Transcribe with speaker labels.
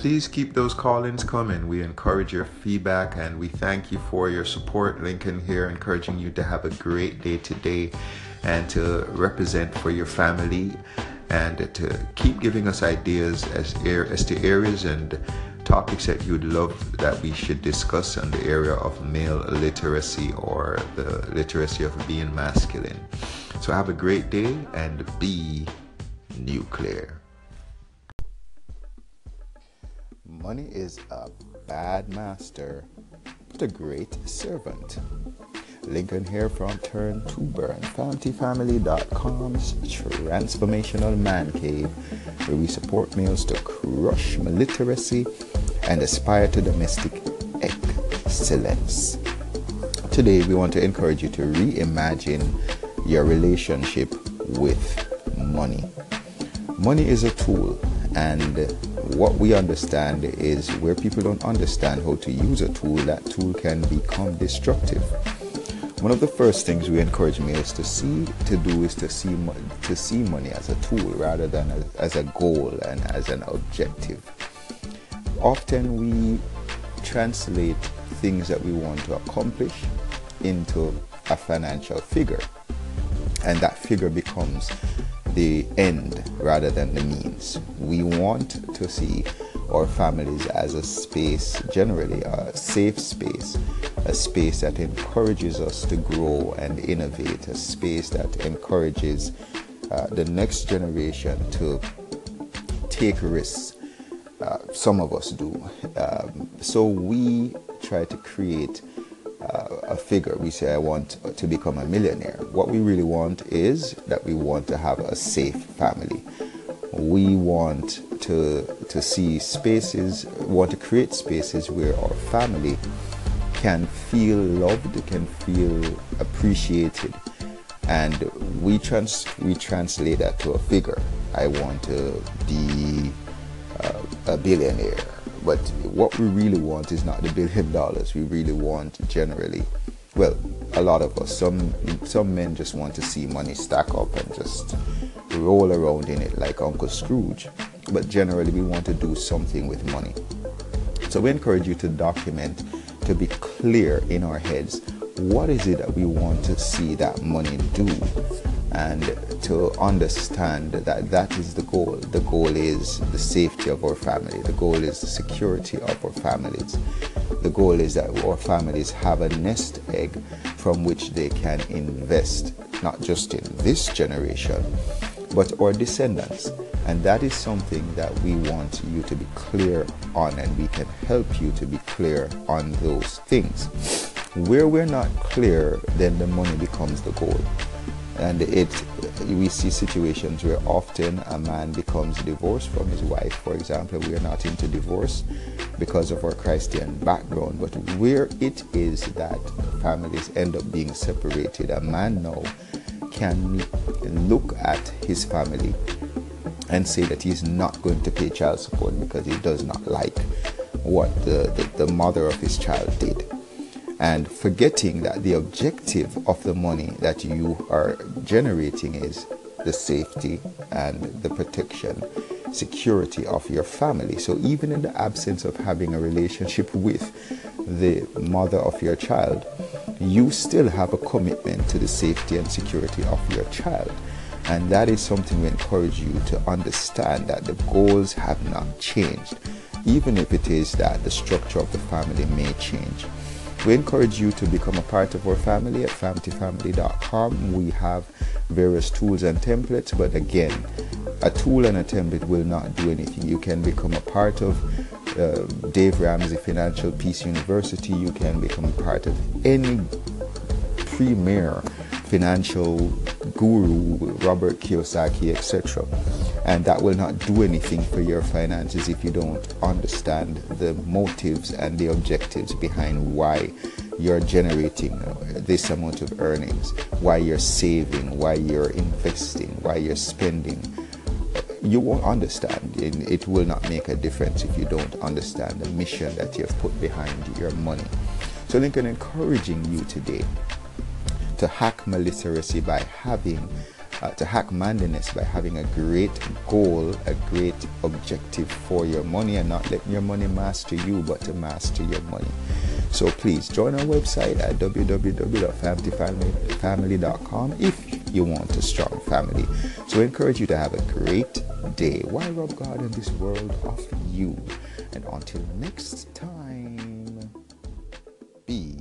Speaker 1: please keep those call-ins coming. We encourage your feedback and we thank you for your support. Lincoln here, encouraging you to have a great day today and to represent for your family and to keep giving us ideas as, as to areas and topics that you'd love that we should discuss on the area of male literacy or the literacy of being masculine. So have a great day and be nuclear.
Speaker 2: Money is a bad master, but a great servant. Lincoln here from Turn to Burn, FamilyFamily.com's transformational man cave, where we support males to crush illiteracy and aspire to domestic excellence. Today, we want to encourage you to reimagine your relationship with money. Money is a tool, and what we understand is where people don't understand how to use a tool, that tool can become destructive. One of the first things we encourage males to see to do is to see to see money as a tool rather than as, as a goal and as an objective. Often we translate things that we want to accomplish into a financial figure, and that figure becomes the end rather than the means. We want to see our families as a space, generally a safe space, a space that encourages us to grow and innovate, a space that encourages uh, the next generation to take risks. Uh, some of us do. Um, so we try to create a figure. We say, I want to become a millionaire. What we really want is that we want to have a safe family. We want to, to see spaces, want to create spaces where our family can feel loved, can feel appreciated. And we, trans- we translate that to a figure. I want to be uh, a billionaire but what we really want is not the billion dollars. We really want generally, well, a lot of us. Some some men just want to see money stack up and just roll around in it like Uncle Scrooge. But generally, we want to do something with money. So we encourage you to document, to be clear in our heads. What is it that we want to see that money do? And to understand that that is the goal. The goal is the safety of our family. The goal is the security of our families. The goal is that our families have a nest egg from which they can invest, not just in this generation, but our descendants. And that is something that we want you to be clear on, and we can help you to be clear on those things. Where we're not clear, then the money becomes the goal and it we see situations where often a man becomes divorced from his wife. For example we are not into divorce because of our christian background but where it is that families end up being separated a man now can look at his family and say that he's not going to pay child support because he does not like what the, the, the mother of his child did and forgetting that the objective of the money that you are generating is the safety and the protection, security of your family. So, even in the absence of having a relationship with the mother of your child, you still have a commitment to the safety and security of your child. And that is something we encourage you to understand that the goals have not changed, even if it is that the structure of the family may change. We encourage you to become a part of our family at familyfamily.com. We have various tools and templates, but again, a tool and a template will not do anything. You can become a part of uh, Dave Ramsey Financial Peace University. You can become a part of any premier financial guru, Robert Kiyosaki, etc. And that will not do anything for your finances if you don't understand the motives and the objectives behind why you're generating this amount of earnings, why you're saving, why you're investing, why you're spending. You won't understand. and It will not make a difference if you don't understand the mission that you've put behind your money. So, Lincoln, encouraging you today to hack literacy by having uh, to hack manliness by having a great goal, a great objective for your money, and not letting your money master you, but to master your money. So please join our website at www.familyfamily.com if you want a strong family. So I encourage you to have a great day. Why rob God in this world of you? And until next time, be